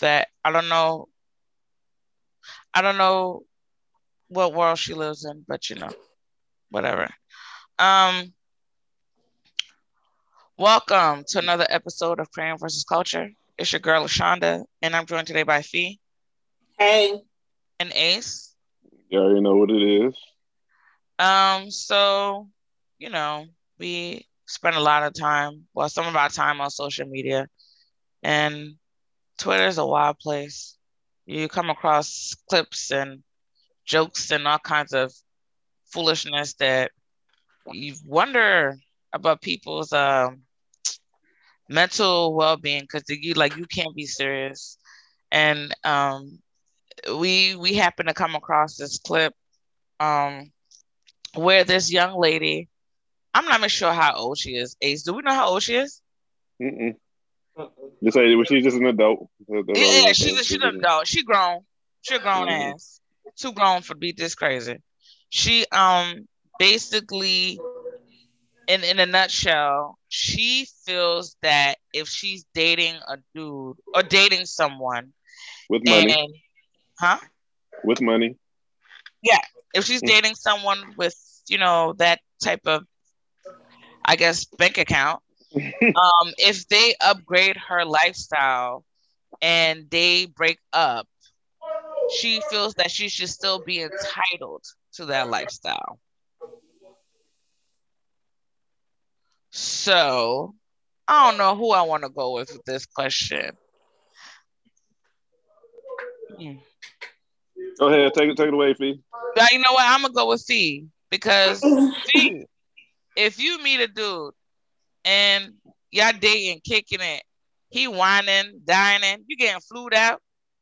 that I don't know I don't know what world she lives in, but you know, whatever. Um welcome to another episode of Crayon versus Culture. It's your girl Lashonda, and I'm joined today by Fee Hey, and Ace. You already know what it is. Um, so you know, we spend a lot of time, well, some of our time on social media, and Twitter is a wild place. You come across clips and jokes and all kinds of foolishness that you wonder about people's um mental well-being because you like you can't be serious. And um, we we happen to come across this clip um where this young lady, I'm not even sure how old she is. Ace, do we know how old she is? Mm-mm. Just say well, she's just an adult. That's all Yeah, she's a, she's an adult. She grown. She a grown Mhm. ass. Too grown for to be this crazy. She um basically in in a nutshell, she feels that if she's dating a dude or dating someone with money. and huh? With money. Yeah, if she's Mm. dating someone with you know that type of i guess bank account um if they upgrade her lifestyle and they break up she feels that she should still be entitled to that lifestyle so i don't know who i want to go with with this question Hmm. Go ahead, take it, take it away, Fee. But you know what? I'm gonna go with Fee because Fee, if you meet a dude and y'all dating, kicking it, he whining, dining, you getting flued out,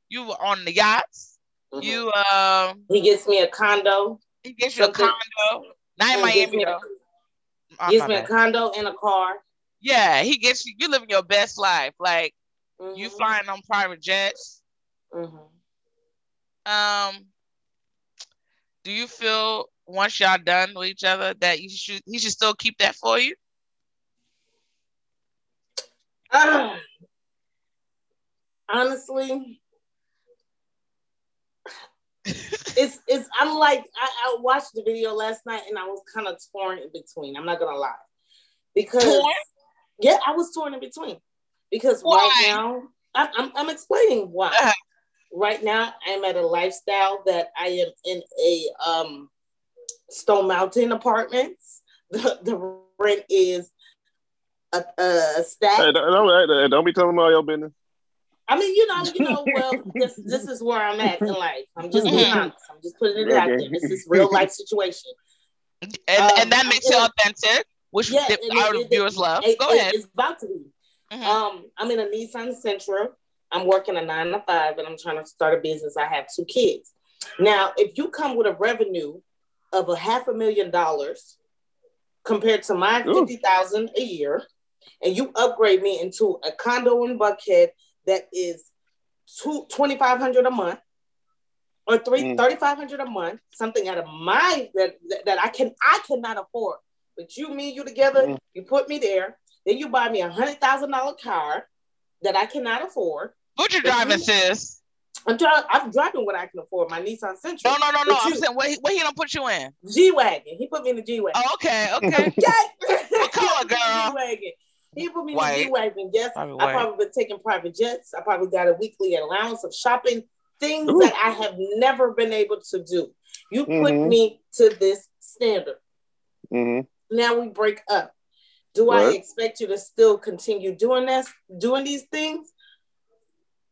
you were on the yachts, Mhm. you um, he gets me a condo. he gets you a condo, not in Mm, gives Miami me a- though. Oh, Gives me a condo and a car. yeah, he gets you. You living your best life, like you Mhm. flying on private jets. Mhm. Um, do you feel once y'all done with each other that you should he should still keep that for you? Ah. honestly, it's it's. I'm like I, I watched the video last night and I was kind of torn in between. I'm not gonna lie, because Torn? yeah, I was torn in between because Why? right now I'm I'm, I'm explaining why. Uh-huh. Right now, I'm at a lifestyle that I am in a um Stone Mountain Apartments. The, the rent is a, a stack. Hey, don't, don't, don't be telling me all your business. I mean, you know, you know, well, this this is where I'm at in life. I'm just being Mhm. honest. I'm just putting it out there. This is real life situation. and, Um, and that makes it authentic, which Yeah, the- and our it- it- viewers love. It- Go it- ahead. It's about to be. Mhm. Um, I'm in a Nissan Sentra. I'm working a nine to five, and I'm trying to start a business. I have two kids. Now, if you come with a revenue of a half a million dollars compared to my Ooh. fifty thousand a year, and you upgrade me into a condo in Buckhead that is two twenty five hundred a month or three Mm. thirty five hundred a month, something out of my that, that that I can I cannot afford. But you, me, you together, Mm. you put me there. Then you buy me a hundred thousand dollar car that I cannot afford. What you driving, you- sis? I'm driving. I'm driving what I can afford. My Nissan Sentra. No, no, no, no. But I'm saying what he, what he don't put you in. G wagon. He put me in the G wagon. Oh, okay, okay. what color, girl? G-Wagon. He put me in White. the G-Wagon. Yes, Probably I white. probably been taking private jets. I probably got a weekly allowance of shopping, things Ooh. that I have never been able to do. You put Mhm. me to this standard. hmm Now we break up. Do I expect you to still continue doing this, doing these things?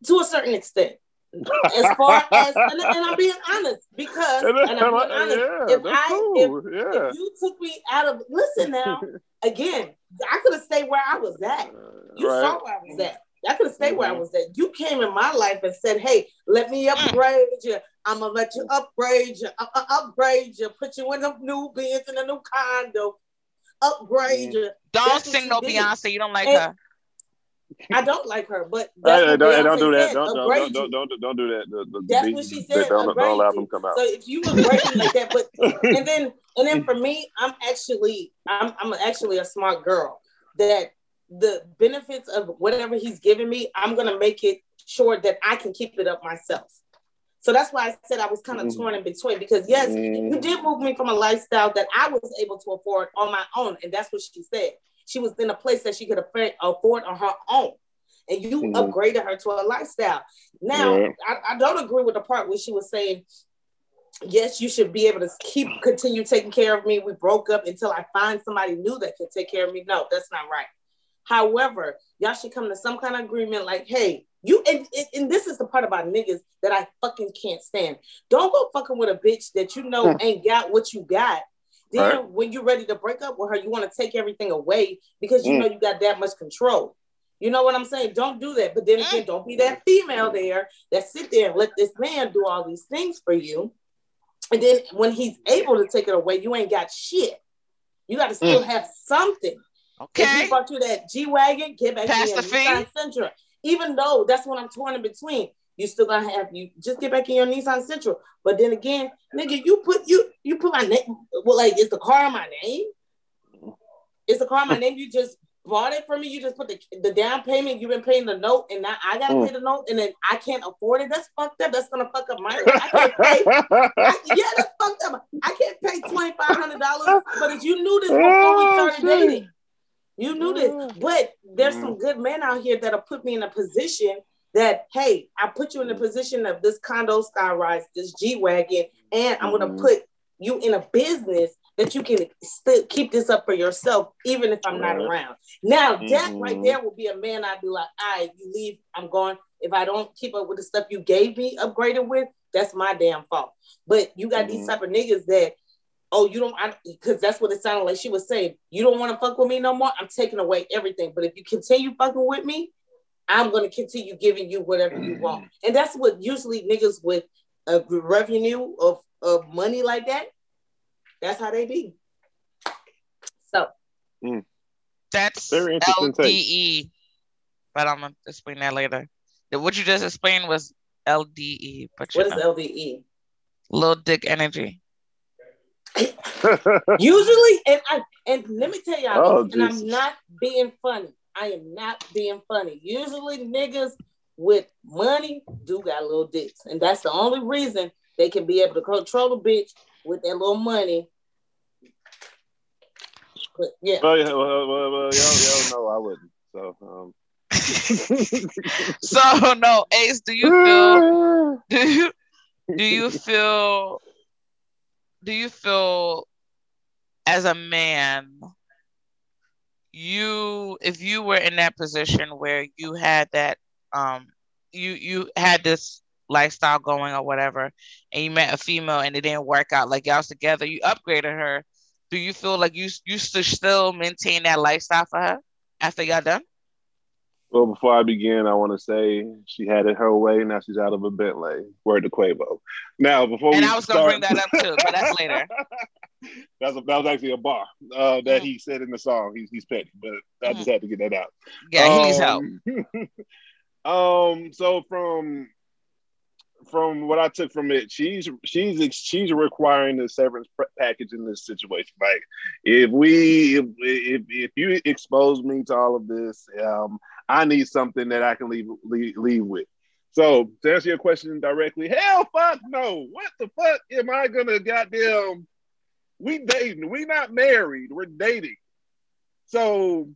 To a certain extent. As far as, and, and I'm being honest because, and I'm being honest, yeah, if I, cool. if, yeah. if you took me out of, listen now, again, I could have stayed where I was at. You right. saw where I was at. I could have stayed mm-hmm. where I mm-hmm. was at. You came in my life and said, "Hey, let me upgrade you. I'm gonna let you upgrade you, uh, uh, upgrade you, put you in a new Benz in a new condo, upgrade mm. you." Don't That's sing no did. Beyonce. You don't like and, her. I don't like her, but don't, don't do that. Don't, don't, don't, don't, don't do that. The, the, that's what she said. Don't, don't allow them come out. So if you agree like that, but and then and then for me, I'm actually I'm I'm actually a smart girl. That the benefits of whatever he's giving me, I'm gonna make it sure that I can keep it up myself. So that's why I said I was kind of mm. torn in between because yes, mm. you did move me from a lifestyle that I was able to afford on my own, and that's what she said. She was in a place that she could afford on her own. And you mm-hmm. upgraded her to a lifestyle. Now, yeah. I, I don't agree with the part where she was saying, yes, you should be able to keep continue taking care of me. We broke up until I find somebody new that can take care of me. No, that's not right. However, y'all should come to some kind of agreement like, hey, you and, and this is the part about niggas that I fucking can't stand. Don't go fucking with a bitch that you know ain't got what you got then right. when you're ready to break up with her, you want to take everything away because you mm. know you got that much control. You know what I'm saying? Don't do that. But then again, mm. don't be that female there that sit there and let this man do all these things for you. And then when he's able to take it away, you ain't got shit. You got to still mm. have something. Okay. If he brought you that G wagon, get back Pass here, Sentra. Even though that's what I'm torn in between you still gonna have you just get back in your Nissan Sentra. But then again, nigga, you put you you put my name. Well, like is the car my name? Is the car my name? You just bought it for me. You just put the, the down payment. You've been paying the note, and now I gotta mm. pay the note, and then I can't afford it. That's fucked up. That's gonna fuck up my. I can't pay. I, yeah, that's fucked up. I can't pay twenty five hundred dollars. But if you knew this before oh, we started dating, you knew this. But there's some mm. good men out here that'll put me in a position that hey, I put you in the position of this condo skyrise, this G wagon, and I'm gonna mm-hmm. put you in a business that you can still keep this up for yourself, even if I'm not around. Now mm-hmm. that right there will be a man I'd be like, all right, you leave, I'm going. If I don't keep up with the stuff you gave me upgraded with, that's my damn fault. But you got mm-hmm. these type of niggas that oh, you don't, because that's what it sounded like she was saying. You don't want to fuck with me no more. I'm taking away everything. But if you continue fucking with me, I'm going to continue giving you whatever you want. Mm. And that's what usually niggas with a revenue of, of money like that, that's how they be. So. Mm. That's Very LDE. But I'm going to explain that later. What you just explained was LDE. But what is LDE? Little dick energy. Usually, and I and let me tell y'all, oh, and I'm not being funny. I am not being funny. Usually niggas with money do got little dicks. And that's the only reason they can be able to control a bitch with that little money. But yeah. Oh, yeah. Well, well, well, y'all, y'all know I wouldn't. So, um. so no, Ace, do you feel do you do you feel do you feel as a man you if you were in that position where you had that um you you had this lifestyle going or whatever and you met a female and it didn't work out like y'all together you upgraded her do you feel like you you should still maintain that lifestyle for her after y'all done well, before I begin, I want to say she had it her way. Now she's out of a Bentley. Word to Quavo. Now, before and we I was start... gonna bring that up too, but that's later. that's a, that was actually a bar uh, that mm. he said in the song. He's he's petty, but I just mm. had to get that out. Yeah, um, he needs help. Um, um, so from from what I took from it, she's she's she's requiring the severance package in this situation. Like, if we if if, if you expose me to all of this, um, I need something that I can leave leave, leave with. So to answer your question directly, hell fuck no. What the fuck am I gonna goddamn? We dating. We not married. We're dating. So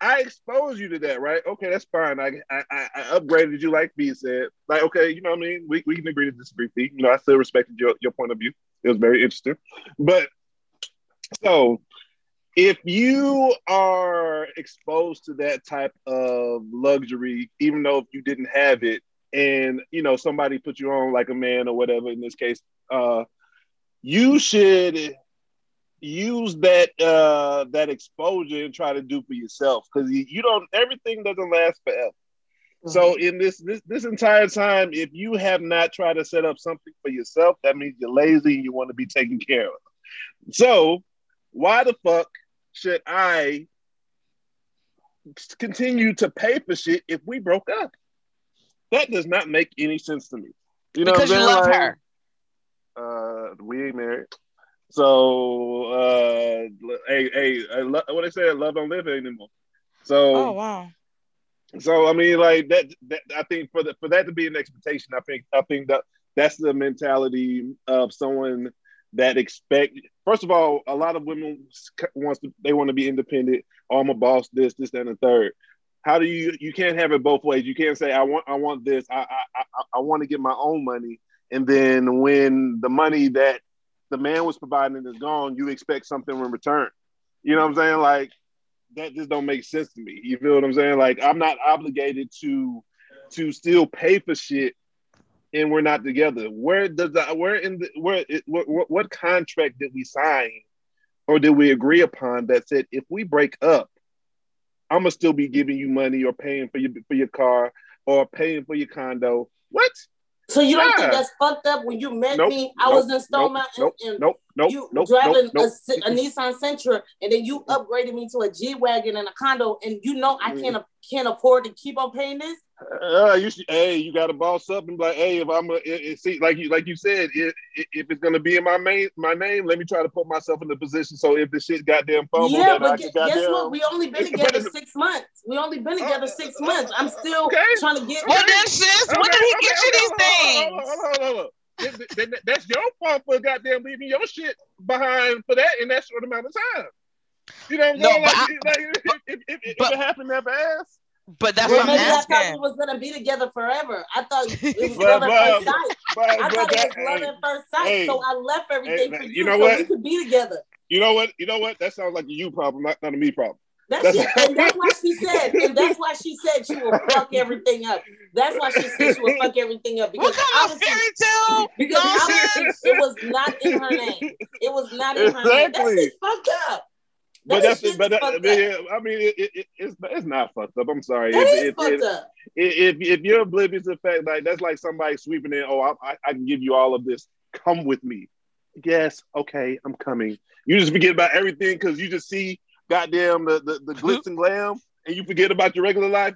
I expose you to that, right? Okay, that's fine. I, I, I upgraded you, like B said. Like, okay, you know what I mean? We, we can agree to disagree. You know, I still respected your, your point of view. It was very interesting. But so if you are exposed to that type of luxury, even though if you didn't have it, and you know, somebody put you on like a man or whatever, in this case, uh, you should use that uh that exposure and try to do for yourself because you, you don't everything doesn't last forever So in this this this entire time, if you have not tried to set up something for yourself, that means you're lazy and you want to be taken care of. So why the fuck should I continue to pay for shit if we broke up? That does not make any sense to me. You know, because you love Like, her. Uh, we ain't married. So, uh, hey, hey, I lo- what they say, love don't live anymore. So, Oh wow. so I mean, like that, that. I think for the, for that to be an expectation, I think I think that that's the mentality of someone that expect. First of all, a lot of women wants to they want to be independent. Oh, I'm a boss. This, this, that, and the third. How do you? You can't have it both ways. You can't say I want I want this. I I I, I want to get my own money, and then when the money that the man was providing is gone, you expect something in return. You know what I'm saying? Like that just don't make sense to me. You feel what I'm saying? Like I'm not obligated to to still pay for shit and we're not together. Where does that where in the where what what contract did we sign or did we agree upon that said if we break up, I'm gonna still be giving you money or paying for your for your car or paying for your condo? What? So you don't think that's fucked up? When you met Nope, me, I was in Stone nope, Mountain nope, and nope, nope, you nope, driving nope, nope. A, a Nissan Sentra, and then you upgraded me to a G wagon and a condo, and you know I mm. can't can't afford to keep on paying this. Uh, you should, hey, you got to boss up and be like, hey, if I'm a, it, it, see, like you, like you said, it, it, if it's gonna be in my main, my name, let me try to put myself in the position. So if the shit goddamn fumble, yeah, that I but can guess goddamn. what? We only been together six months. We only been together six Uh, months. I'm still okay. trying to get. Well then, sis, when did he get you these things? On, hold hold on, hold on. That- that- that- That's your fault for goddamn leaving your shit behind for that in that short amount of time. You know what I'm No, saying? but Like, like, if, if, if, if but- it happened that fast, But that's Well, what I'm maybe I thought we was gonna be together forever. I thought it was love at first sight. but, I but thought it was love hey, at first sight. hey, so I left everything hey, for you you, know so what? we could be together. you know what? You know what? That sounds like a you problem, not, not a me problem. That's, That's- and that's why she said, and that's why she said she will fuck everything up. That's why she said she will fuck everything up because What kind of obviously, fairy tale because obviously it was not in her name. It was not in her name. That's Exactly. just fucked up. But that's shit but that, I mean, I mean, it, it, it, it's it's not fucked up. I'm sorry. That if, is if, fucked if, up. if if you're oblivious to the fact, like that's like somebody sweeping in. Oh, I, I, I can give you all of this. Come with me. Yes, okay, I'm coming. You just forget about everything because you just see goddamn the, the, the glitz and glam, and you forget about your regular life.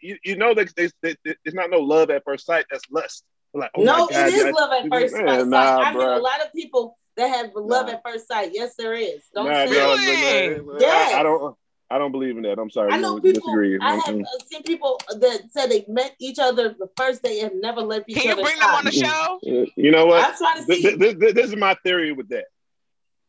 You, you know that they, they, they- it's not no love at first sight. That's lust. Like, oh no, my God, it is I- love at first sight. nah, I mean, bruh. a lot of people that have love Nah. at first sight. Yes, there is. Don't Nah, say no, it. no, no, Yes. I, I don't. I don't believe in that. I'm sorry. I know no, people. disagree. I have uh, seen people that said they met each other the first day and never left each Can you other's bring them on the show? Uh, You know what? I'm trying to see. th- th- this is my theory with that.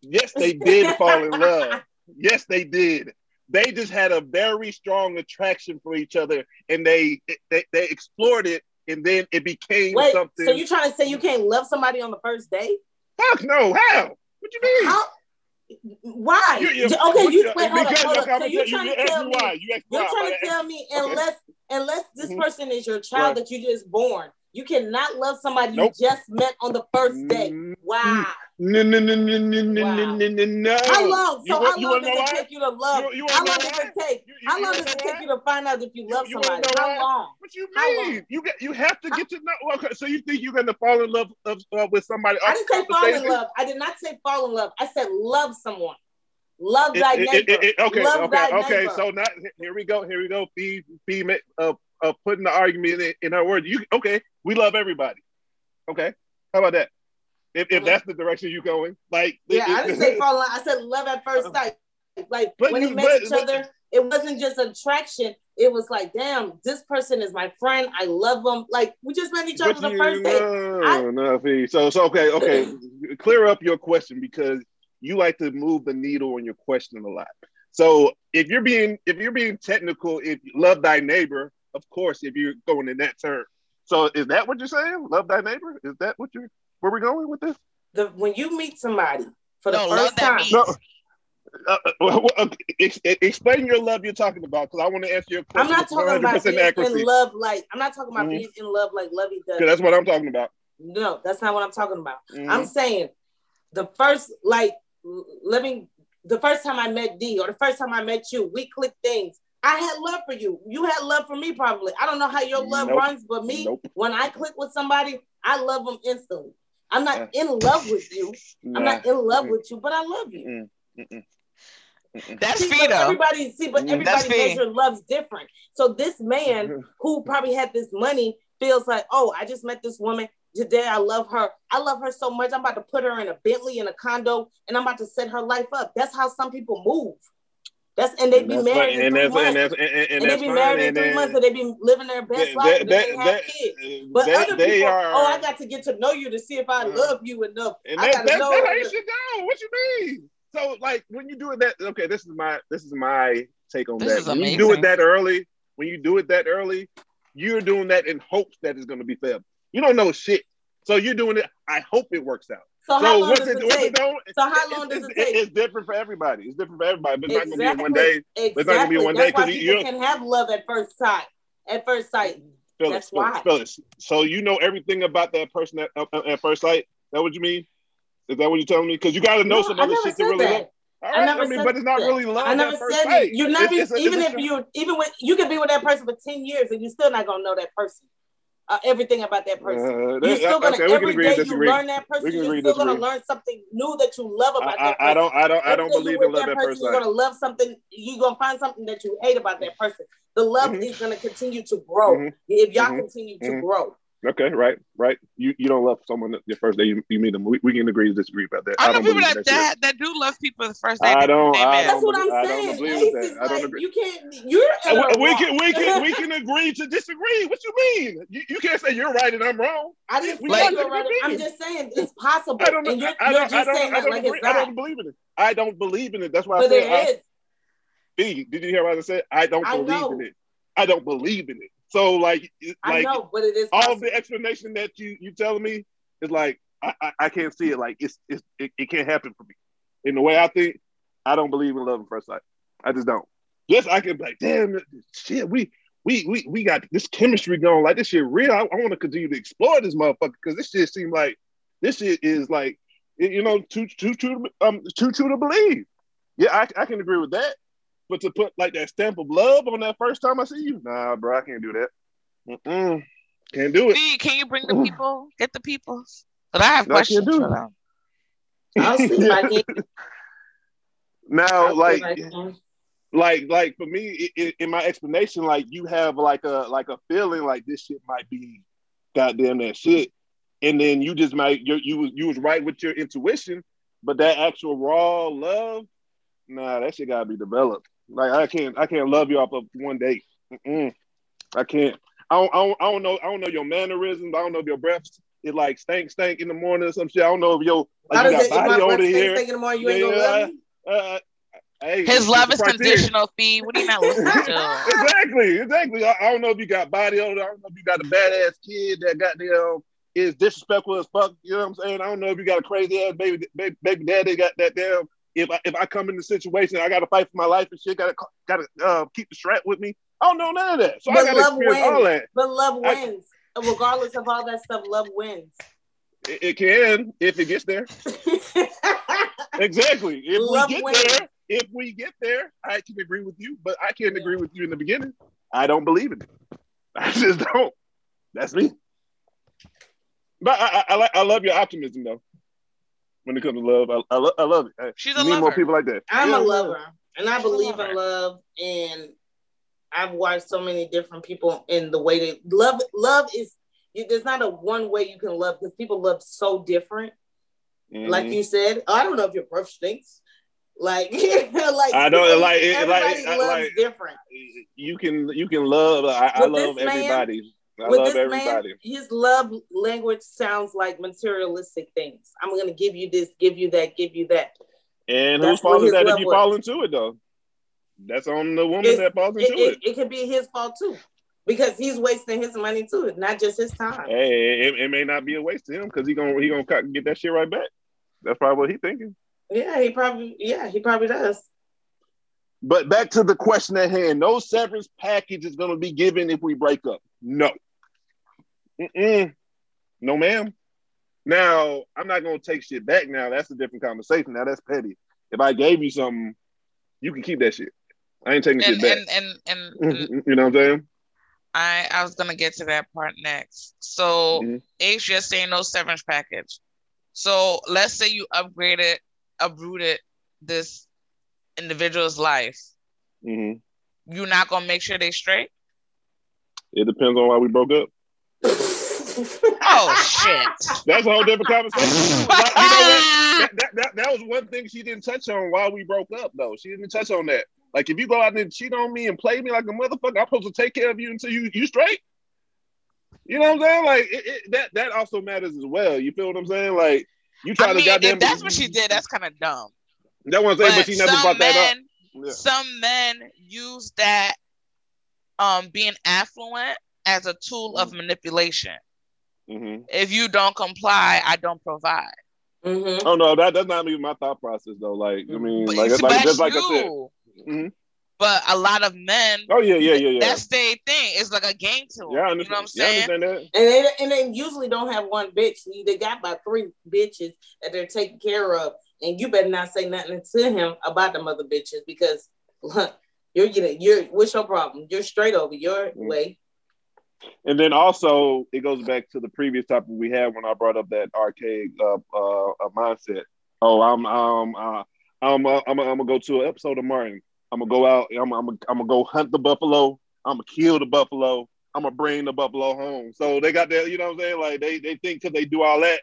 Yes, they did fall in love. Yes, they did. They just had a very strong attraction for each other, and they they, they explored it, and then it became Wait, something. so you're trying to say you can't love somebody on the first date? Fuck no! How? What you mean? How? Why? You- you- okay, you you- wait, hold up, hold up. So you gonna trying to tell me? You You're trying to tell me okay. unless unless this Mhm. person is your child Right. that you just born, you cannot love somebody Nope. you just met on the first day. Mm, Wow. No, no, no, no, no, no, no, no, no. How long? So how long does it take you to love? How long does it take? How long does it take you to find out if you love somebody? How long? What you mean? You get you have to get to know. Okay, so you think you're gonna fall in love with somebody? I didn't say fall in love. I did not say fall in love. I said love someone. Love It- thy it- neighbor. it- it- okay, love okay, okay. neighbor. So now here we go. Here we go. Fee, ma- uh, uh, putting the argument in, in her words. You okay? We love everybody. Okay, how about that? If, if that's the direction you're going, like Yeah, it- I didn't say fall in love. I said love at first uh-huh. sight. Like when you- they met but- each but- other, it wasn't just attraction. It was like, damn, this person is my friend. I love them. Like we just met each other the first date. No, I- no, Fee. So, so okay, okay. Clear up your question because you like to move the needle on your question a lot. So, if you're being if you're being technical, if you love thy neighbor, of course, if you're going in that term. So, is that what you're saying? Love thy neighbor? Is that what you're where we going with this? The when you meet somebody for the No, first time, No. Uh, uh, well, uh, ex- explain your love you're talking about because I want to ask you a question. I'm not talking about being accuracy. in love like I'm not talking about Mhm. being in love like Lovey does. 'Cause that's what I'm talking about. No, that's not what I'm talking about. Mhm. I'm saying the first like l- let me the first time I met D or the first time I met you, we clicked things. I had love for you. You had love for me, probably. I don't know how your love Nope. runs, but me, Nope. when I click with somebody, I love them instantly. I'm not in love with you. I'm not in love Mm-mm. with you, but I love you. Mm-mm. Mm-mm. Mm-mm. That's See, but everybody see, but. Everybody fee. measure love's different. So this man Mm-hmm. who probably had this money feels like, oh, I just met this woman today. I love her. I love her so much. I'm about to put her in a Bentley in a condo, and I'm about to set her life up. That's how some people move. That's and they And be married in and three that's months, and that's and, and, and, they that's be married in three months, and they be living their best that- life, and that- then they that- have kids. But they- other people, are- oh, I got to get to know you to see if I Uh, love you enough. And I that, got to that's, know. that's how you should go. What you mean? So like when you do it that okay, this is my this is my take on This that. is When you do it that early, when you do it that early, you're doing that in hopes that it's gonna be fair. You don't know shit. So you're doing it. I hope it works out. So how long does it, it take? it So how long does it's, it take? It's different for everybody. It's different for everybody. But it's not gonna be one day. Exactly. not gonna be one day, That's why 'cause people you- can have love at first sight. At first sight. Phyllis, That's Phyllis, why. Phyllis. So you know everything about that person at, at, at first sight. Is that what you mean? Is that what you're telling me? Because you got to know No, some I other shit to really that. know. All I right, I, never mean, said but it's not that. really love I never at first said sight. You're not It's- even, it's even it's if you even when you could be with that person for 10 years and you're still not gonna know that person. Uh, everything about that person. Uh, you're still gonna okay, every day you learn that person, you're still gonna learn something new that you love about I, that person. I, I don't, I don't, I don't believe in love that at person, You're gonna love something. You're gonna find something that you hate about that person. The love Mhm. is gonna continue to grow Mhm. if y'all Mhm. continue to Mhm. grow. Okay, right, right. You you don't love someone the first day you, you meet them. We, we can agree to disagree about that. I know people believe that, that. that that do love people the first day. I don't- they I met. That's what I'm I don't saying. agree with Ace that. is I don't agree. you can't. You're at And a we, we can we can we can agree to disagree. What you mean? You, you can't say you're right and I'm wrong. I didn't we say got you're right. I'm just saying it's possible, I don't know. and you're, I don't. just I don't. I don't like agree. I don't believe in it. I don't believe in it. That's why But I it said. I, is. B, did you hear what I said? I don't believe in it. I don't believe in it. So like, like know, but it is. all Possible. the explanation that you you telling me is like I, I, I can't see it. Like it's it's it, it can't happen for me. In the way I think, I don't believe in love at first sight. I just don't. Yes, I can be like, damn shit, we we we we got this chemistry going. Like this shit real. I, I want to continue to explore this motherfucker because this shit seems like this shit is like you know too too true to, um too true to believe. Yeah, I, I can agree with that. But to put like that stamp of love on that first time I see you, nah, bro, I can't do that. Mm-mm. Can't do it. B, can you bring the mm. people? Get the people. But I have No, I can't questions do for them. I'll see if I can. now, I'll like, if like, like for me, i i in my explanation, like you have like a like a feeling like this shit might be goddamn that shit, and then you just might you you was you was right with your intuition, but that actual raw love, nah, that shit gotta be developed. Like I can't I can't love you off of one date. Mm-mm. I can't. I don't, I don't I don't know I don't know your mannerisms. I don't know if your breath is like stank stank in the morning or some shit. I don't know if your like you got it? Body my odor here. stinks in the morning, you ain't gonna Yeah. love me. Uh, hey, His love is conditional, Fee. What are you not listening to? exactly, exactly. I, I don't know if you got body odor. I don't know if you got a badass kid that got the is disrespectful as fuck. You know what I'm saying? I don't know if you got a crazy ass baby baby, baby daddy got that damn. If I, if I come in the situation, I got to fight for my life and shit. Got to got to uh, keep the strap with me. I don't know none of that, so I got to love experience all wins. that. But love I- wins. Regardless of all that stuff, love wins. It, it can if it gets there. Exactly. If Love we get wins. there, if we get there, I can agree with you, but I can't agree with you in the beginning. I don't believe in it. I just don't. That's me. But I, I, I, I love your optimism though. When it comes to love, I, I, lo- I love it. I- She's you a need more people like that. I'm Yeah, a lover, and I She's believe in love, and I've watched so many different people in the way they love. Love is there's not a one way you can love because people love so different. Mhm. Like you said, I don't know if your breath stinks. Like, like I don't- like, it- everybody like- I- loves like- different. you can you can love. I, I love this man- everybody. I With love this man, his love language sounds like materialistic things. I'm gonna give you this, give you that, give you that. and that's whose fault what is that if love you was. fall into it though? That's on the woman It's- that falls into it. it, it could be his fault too, because he's wasting his money too, not just his time. Hey, it, it may not be a waste to him because he gonna he gonna get that shit right back. That's probably what he thinking. Yeah, he probably, yeah, he probably does. But back to the question at hand: No severance package is gonna be given if we break up. No. Mm-mm. No, ma'am. Now I'm not gonna take shit back. Now that's a different conversation. Now that's petty. If I gave you something, you can keep that shit. I ain't taking And shit back. and and, and, you know what I'm saying? I I was gonna get to that part next. So Mhm. H just saying no severance package. So let's say you upgraded, uprooted this individual's life. hmm You're not gonna make sure they straight. It depends on why we broke up. Oh shit! That's a whole different conversation. You know? That, that, that, that was one thing she didn't touch on why we broke up, though. She didn't touch on that. Like, if you go out and cheat on me and play me like a motherfucker, I'm supposed to take care of you until you you straight. You know what I'm saying? Like it, it, that that also matters as well. You feel what I'm saying? Like you try I to mean, goddamn. if that's what she did, that's kind of dumb. That's one's saying, but, she never brought that up. Yeah. some men use that um being affluent as a tool of manipulation. Hmm If you don't comply, I don't provide. Mhm. Oh no, that that's not even my thought process though. Like I mean, But, like, see, like just that's like I said. you. Mhm. But a lot of men, Oh yeah, yeah, yeah, yeah. that's their thing. It's like a game to them. yeah, I you know understand. what I'm Yeah, I saying? understand that. And they and they usually don't have one bitch. They got about three bitches that they're taking care of, and you better not say nothing to him about them other bitches because look, you're getting you're what's your problem? You're straight over your Mm. way. And then also it goes back to the previous topic we had when I brought up that archaic uh, uh, uh, mindset. Oh, I'm um uh, I'm uh, I'm I'm gonna go to an episode of Martin. I'm gonna go out. I'm I'm I'm gonna go hunt the buffalo. I'm gonna kill the buffalo. I'm gonna bring the buffalo home. So they got that. You know what I'm saying? Like they they think because they do all that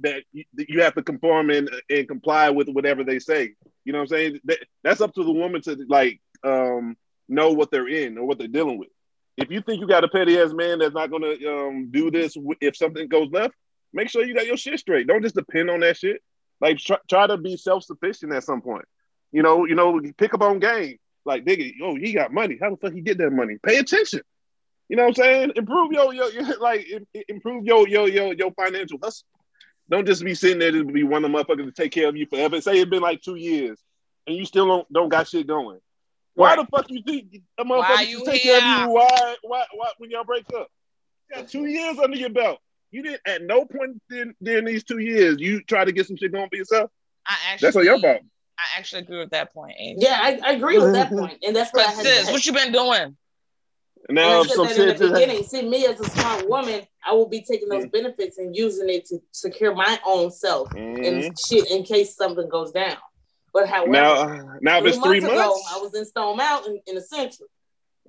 that you, you have to conform and and comply with whatever they say. You know what I'm saying? That, that's up to the woman to like um know what they're in or what they're dealing with if you think you got a petty ass man that's not gonna um, do this if something goes left, make sure you got your shit straight. Don't just depend on that shit. Like try, try to be self sufficient at some point. You know, you know, pick up on game. Like nigga, oh, he got money. How the fuck he get that money? Pay attention. You know what I'm saying? Improve your your, your like improve your your your your financial hustle. Don't just be sitting there to be one of the motherfuckers to take care of you forever. Say it's been like two years and you still don't don't got shit going. Why the fuck you think a motherfucker you should take care of you? Why, why, why, when y'all break up? You got two years under your belt. You didn't, at no point in, during these two years, you try to get some shit going for yourself. I actually, That's on your fault. I actually agree with that point. Ace. Yeah, I, I agree with that point, and that's what I But had sis, to what you been doing? And And now I if said some that in the just beginning. See, me as a smart woman, I will be taking those Mhm. benefits and using it to secure my own self Mhm. and shit in case something goes down. But however, now, now if three it's months three ago, months, I was in Stone Mountain in the Sentra.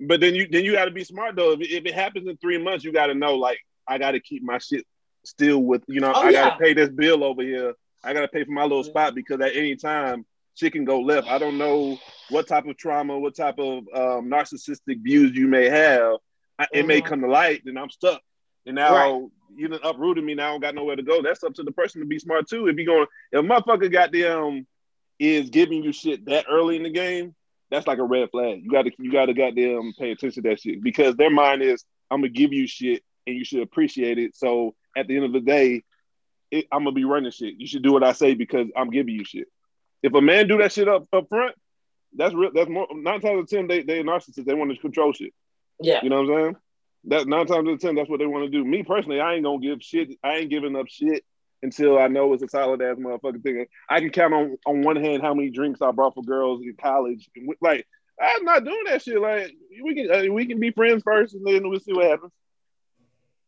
but then you then you got to be smart though. If, if it happens in three months, you got to know like I got to keep my shit still with you know Oh, I got to pay this bill over here. I got to pay for my little spot because at any time shit can go left. I don't know what type of trauma, what type of um, narcissistic views you may have. I, It may Mhm. come to light, and I'm stuck. And now Right. you done uprooted me. Now I don't got nowhere to go. That's up to the person to be smart too. If you going, if a motherfucker goddamn is giving you shit that early in the game, that's like a red flag. You got to you got to goddamn pay attention to that shit because their mind is I'm gonna give you shit and you should appreciate it. So at the end of the day, it, I'm gonna be running shit. You should do what I say because I'm giving you shit. If a man do that shit up up front, that's real. That's more nine times out of ten they they narcissists. They want to control shit. Yeah. You know what I'm saying? That nine times out of ten, that's what they want to do. Me personally, I ain't gonna give shit. I ain't giving up shit until I know it's a solid ass motherfucking thing. I can count on on one hand how many drinks I brought for girls in college. Like I'm not doing that shit. Like we can uh, we can be friends first, and then we'll see what happens.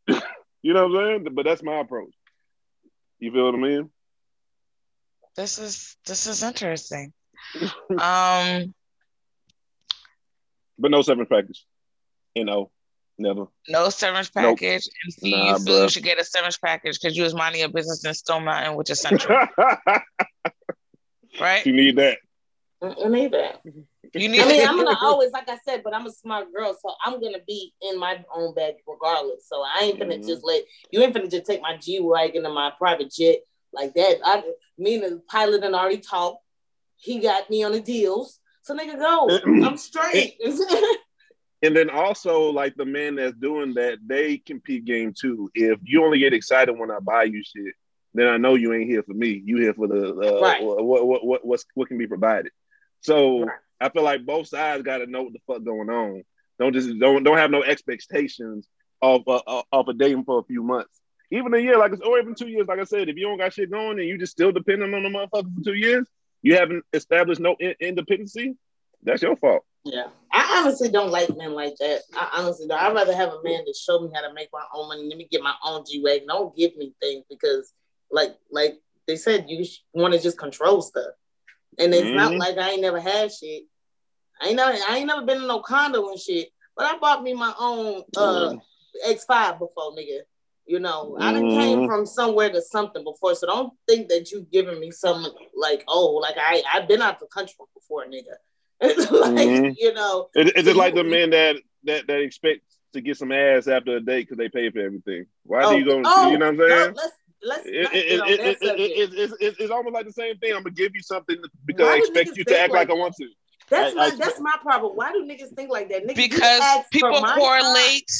you know what I'm saying? But that's my approach. You feel what I mean? This is this is interesting. um, But no severance package. You know, never. no severance Nope. package, and see, Nah, you feel you should get a severance package because you was minding your business in Stone Mountain, which is central, right? you need that. I I need that. You need. I mean, I'm gonna always, like I said, but I'm a smart girl, so I'm gonna be in my own bag regardless. So I ain't gonna Mhm. just let you ain't gonna just take my G wagon and my private jet like that. I me and the pilot and already talked. He got me on the deals. So nigga go. I'm straight. And then also, like the man that's doing that, they compete game too. If you only get excited when I buy you shit, then I know you ain't here for me. You here for the uh, Right. what, what what what's what can be provided. So Right. I feel like both sides got to know what the fuck going on. Don't just don't don't have no expectations of uh, of a dating for a few months, even a year, like it's or even two years. Like I said, if you don't got shit going and you just still depending on the motherfucker for two years, you haven't established no in- independency. That's your fault. Yeah, I honestly don't like men like that. I honestly don't. I'd rather have a man that show me how to make my own money. Let me get my own G wagon. Don't give me things because, like, like they said, you want to just control stuff, and it's not Mhm. like I ain't never had shit. I ain't never, I ain't never been in no condo and shit. But I bought me my own uh X5 before, nigga. You know, I done came Mhm. from somewhere to something before, so don't think that you giving me some like, oh, like I I've been out the country before, nigga. like Mhm. you know, It, it's So just like the men that that that expect to get some ass after a date because they pay for everything. Why oh, do you go? oh, you know what I'm saying? let's let's It, not it, get it, it, it, it's it's it's almost like the same thing. I'm gonna give you something because Why I expect you to act like, like I want to. That's I- my I that's my problem. Why do niggas think like that? Nigga, you because people my correlate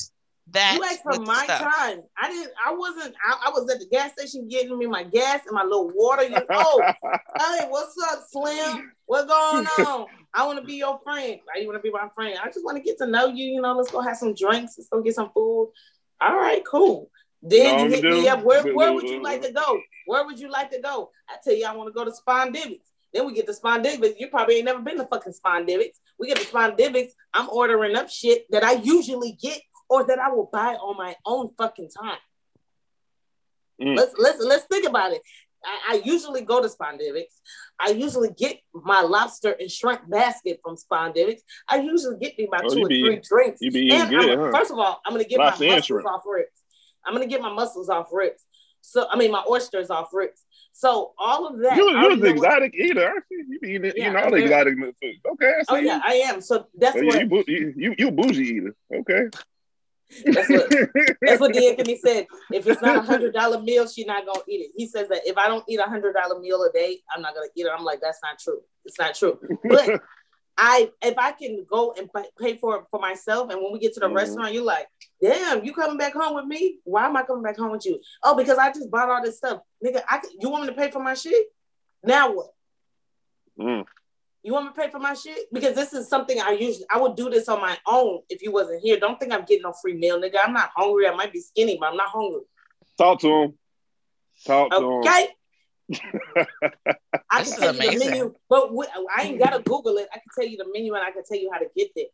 that You asked for my stuff. time. I didn't. I wasn't. I, I was at the gas station getting me my gas and my little water. You, oh, hey, what's up, Slim? What's going on? I want to be your friend. Why you want to be my friend? I just want to get to know you. You know, let's go have some drinks. Let's go get some food. All right, cool. Then No, you hit dude. me up. Where, where would you like to go? Where would you like to go? I tell you, I want to go to Spondivits. Then we get to Spondivits. You probably ain't never been to fucking Spondivits. We get to Spondivits. I'm ordering up shit that I usually get or that I will buy on my own fucking time. Mm. Let's let's let's think about it. I, I usually go to Spondivits. I usually get my lobster and shrimp basket from Spondivits. I usually get me my Oh, two or be- three drinks. you be eating and good, huh? first of all, I'm gonna get Lobster my mussels off ribs. I'm gonna get my mussels off ribs. So I mean my oysters off ribs. So all of that. You I you already was know what- exotic eater, you? Be eating, Yeah, eating all the exotic food. Okay, I see. Oh yeah, I am. So that's Oh, what yeah, you, bou- you you you bougie eater. Okay. That's what- That's what D'Anthony said. If it's not a hundred dollar meal, she's not gonna eat it. He says that if I don't eat a hundred dollar meal a day, I'm not gonna eat it. I'm like, that's not true. It's not true. But I, if I can go and pay for it for myself, and when we get to the Mhm. restaurant, you're like, damn, you coming back home with me? Why am I coming back home with you? Oh, because I just bought all this stuff, nigga. I you want me to pay for my shit? Now what? Mm. You want me to pay for my shit? Because this is something I usually I would do this on my own if you wasn't here. Don't think I'm getting no free meal, nigga. I'm not hungry. I might be skinny, but I'm not hungry. Talk to him. Talk to him. Okay. I This can is tell you the menu, but we, I ain't gotta Google it. I can tell you the menu and I can tell you how to get there.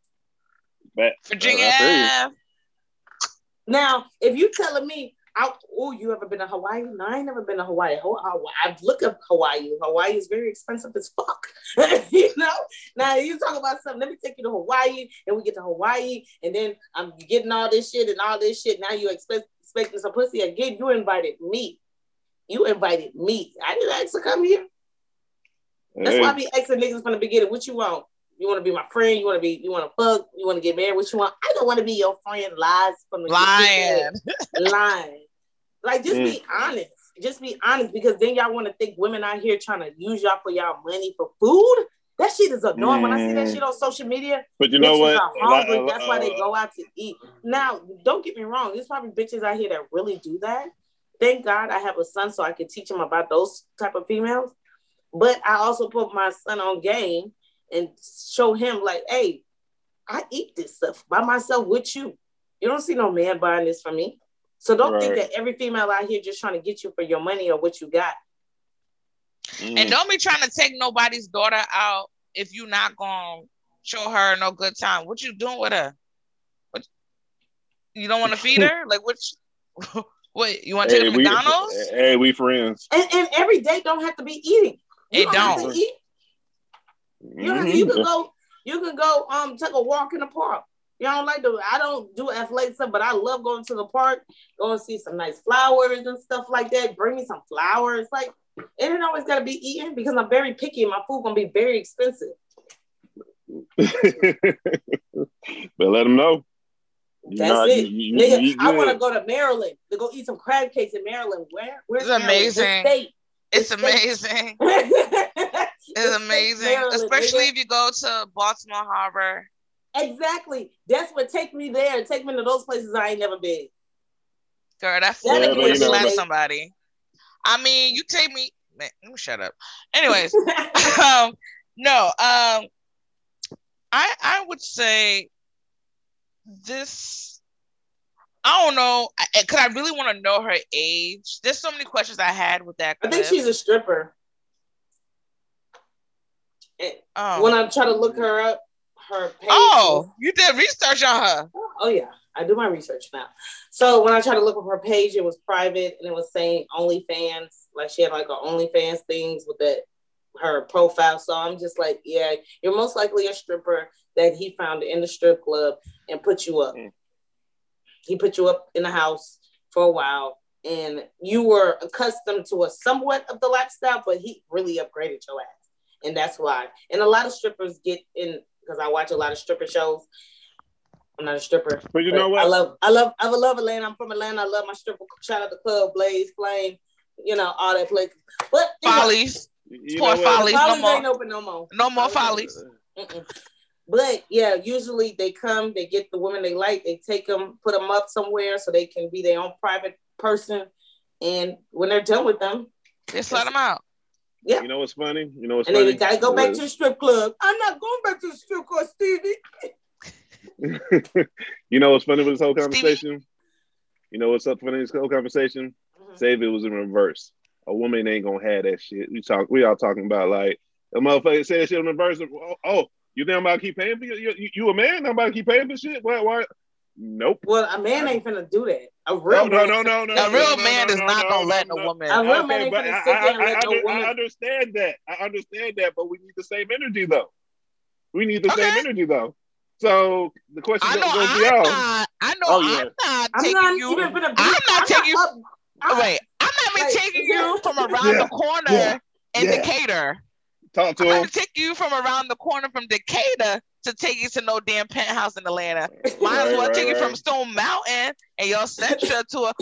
But, Virginia uh, I feel you. Ave. Now, if you telling me, out, oh, you ever been to Hawaii? No, I ain't never been to Hawaii. Hawaii. I've looked up Hawaii. Hawaii is very expensive as fuck. you know. Now you talk about something. Let me take you to Hawaii, and we get to Hawaii, and then I'm getting all this shit and all this shit. Now you expect expecting some pussy again. You invited me. You invited me. I didn't ask to come here. That's Hey, why I be asking niggas from the beginning. What you want? You want to be my friend? You want to be? You want to fuck? You want to get married? What you want? I don't want to be your friend. Lies from the Lying. lying. Like, just be honest. Just be honest because then y'all want to think women out here trying to use y'all for y'all money for food. That shit is annoying. When I see that Mm. shit on social media, but you know bitches what? are hungry. Uh, That's why they uh, go out to eat. Now, don't get me wrong. There's probably bitches out here that really do that. Thank God I have a son so I can teach him about those type of females. But I also put my son on game and show him like, hey, I eat this stuff by myself with you. You don't see no man buying this from me. So don't think that every female out here just trying to get you for your money or what you got. mm. And don't be trying to take nobody's daughter out if you're not gonna show her no good time. What you doing with her? What you don't want to feed her? Like which what you want to take her to we, McDonald's? hey, we friends. And, and every day don't have to be eating. You It have don't. to eat. You, don't have to- you can go. You can go. Um, take a walk in the park. You don't like to. I don't do athletic stuff, but I love going to the park, go and see some nice flowers and stuff like that. Bring me some flowers. Like it ain't always gotta be eating because I'm very picky. and My food gonna be very expensive. but let them know. That's not- it, you- you- nigga. you I want to go to Maryland to go eat some crab cakes in Maryland. Where? Where's It's Maryland? The amazing. state. It's amazing. it's It's amazing. Especially if you go to Baltimore Harbor. exactly. That's what take me there. Take me to those places I ain't never been. Girl, that Yeah, like you slap like- somebody. I mean, you take me. Man, let me shut up. Anyways, um, no, um, I I would say this. I don't know, because I really want to know her age. There's so many questions I had with that. I think she's a stripper. Oh, When I try to look her up, her page. Oh, you did research on her. Oh yeah, I do my research now. So when I tried to look up her page, it was private and it was saying OnlyFans. Like she had like a OnlyFans things with that her profile. So I'm just like, yeah, you're most likely a stripper that he found in the strip club and put you up. Mm. He put you up in the house for a while and you were accustomed to a somewhat of the lifestyle, but he really upgraded your ass. And that's why. And a lot of strippers get in because I watch a lot of stripper shows. I'm not a stripper. But you know what? I love, I love, I love Atlanta. I'm from Atlanta. I love my stripper. Shout out the club, Blaze, Flame, you know, all that place. But you know, Follies. You Poor know? Follies, no Follies more. ain't open no more. No more follies. Mm-mm. But yeah, usually they come, they get the women they like, they take them, put them up somewhere so they can be their own private person. And when they're done with them, Just let them out. You know what's funny? You know what's and then funny? they gotta go back to the strip club. I'm not going back to the strip club, Stevie. you know what's funny with this whole conversation? You know what's up funny with this whole conversation? Mhm. Say if it was in reverse. A woman ain't gonna have that shit. We talk. We all talking about like a motherfucker say that shit in reverse. Oh, oh, you think I'm about to keep paying for you? You, you a man? I'm about to keep paying for shit? Why? Why? Nope. Well, a man ain't gonna do that. A real no, man no, ain't no, no. A real no, man no, is no, not no, gonna no, let no. a woman. A real man Okay, ain't but finna I, sit there and I, let I, no under- woman- I understand that. I understand that, but we need the same energy though. We need the Okay. same energy though. So the question I know goes to I'm y'all. not. I know Oh, yeah. I'm not I'm taking not you. even finna be. I'm not taking you- up- oh, I'm- Wait, I'm not even Like, taking you from around Yeah. the corner Yeah. in Yeah. Decatur. Talk to I'm not him. gonna take you from around the corner from Decatur to take you to no damn penthouse in Atlanta. Might as well right, take you from. Stone Mountain and your Sentra to a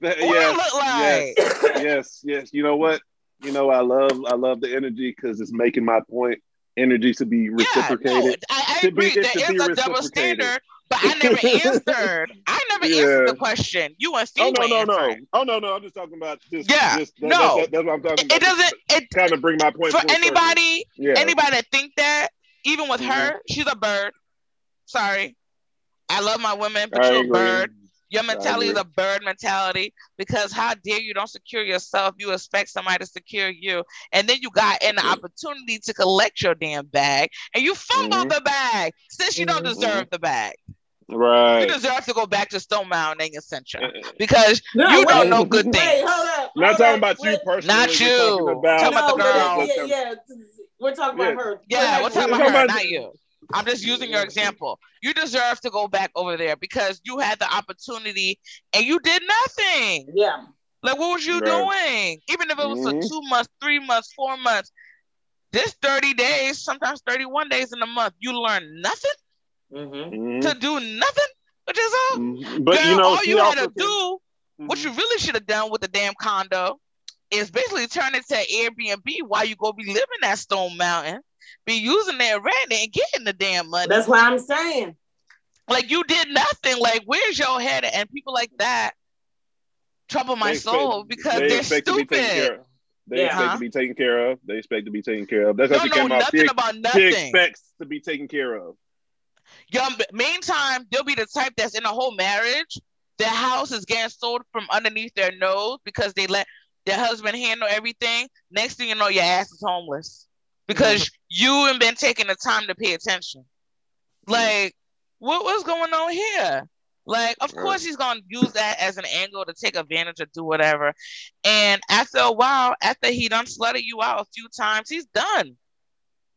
what Yes, it look like? yes, yes, yes. You know what? You know I love I love the energy because it's making my point. Energy to be Yeah, no, reciprocated. I, I To be- agree. it There be a double standard, but I never answered. I never answered the question. You and oh Steve no were no no answering. oh no no! I'm just talking about just Yeah, Just, that, no. that, that's what I'm talking about. it doesn't. It kind of bring my point for full circle. anybody Yeah. anybody that think that, even with her, she's a bird. Sorry. I love my women, but I you're a bird. Your mentality is a bird mentality because how dare you don't secure yourself? You expect somebody to secure you. And then you got an opportunity to collect your damn bag and you fumbled Mhm. the bag since you don't Mhm. deserve the bag. Right. You deserve to go back to Stone Mountain and a Sentra Uh, because No, you wait, don't know good Wait, things. hold up. Not hold talking up, about you personally. Not you. Talking about, Talking about No, the girl. yeah, yeah, we're talking about her. Yeah, What we're talking about her, about- not you. I'm just using your example. You deserve to go back over there because you had the opportunity and you did nothing. Yeah. Like, what was you Right. doing? Even if it was Mhm. for two months, three months, four months, this 30 days, sometimes 31 days in a month, you learn nothing Mm-hmm. Mhm. to do nothing with yourself. Mhm. But Girl, you know, all you had also to do, what you really should have done with the damn condo, is basically turn it to Airbnb while you go be living at Stone Mountain, be using that rent and getting the damn money. That's what I'm saying. Like you did nothing. Like where's your head? at? And people like that trouble my They expect- soul because they they're expect to be taken care stupid. They Yeah. expect Huh? to be taken care of. They expect to be taken care of. That's how Don't she know came out. nothing She, about she nothing. expects to be taken care of. Young, meantime, they'll be the type that's in a whole marriage. Their house is getting sold from underneath their nose because they let their husband handle everything. Next thing you know, your ass is homeless because Mm-hmm. you ain't been taking the time to pay attention. Like, what what's going on here? Like, of course he's gonna use that as an angle to take advantage or do whatever. And after a while, after he done slutted you out a few times, he's done.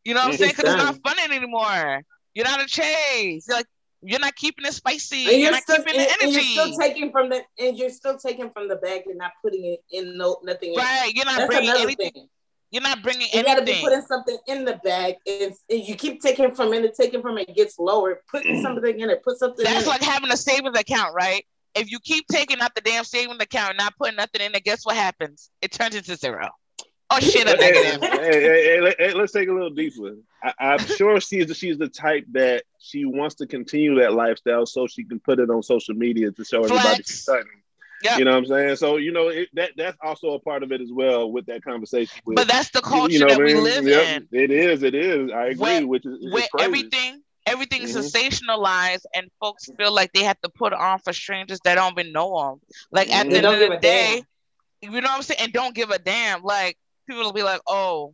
You know what I'm saying? Because it's not fun anymore. You're not a chase. You're like you're not keeping it spicy. And You're, you're not still keeping and, the and you're energy. still taking from the and you're still taking from the bag and not putting it in no nothing. in. right. You're not That's bringing anything. thing. You're not bringing anything. You got to be putting something in the bag, and, and you keep taking from it, and taking from it, it gets lower. Put something in it. Put something That's like it. having a savings account, right? If you keep taking out the damn savings account and not putting nothing in it, guess what happens? It turns into zero. Oh shit, a Hey, negative. hey, hey, hey, let- hey, let's take a little deeper. I, I'm sure she's the, she's the type that she wants to continue that lifestyle so she can put it on social media to show everybody Flex. she's stunning. Yeah. You know what I'm saying? So you know it, that that's also a part of it as well with that conversation. With, But that's the culture you know that what I we mean? live Yep, in. It is. It is. I agree. Where- which is it's where crazy. everything everything's Mhm. sensationalized and folks feel like they have to put on for strangers that don't even know them. Like at Mhm. the end of the day, damn. you know what I'm saying? And don't give a damn. Like people will be like, oh,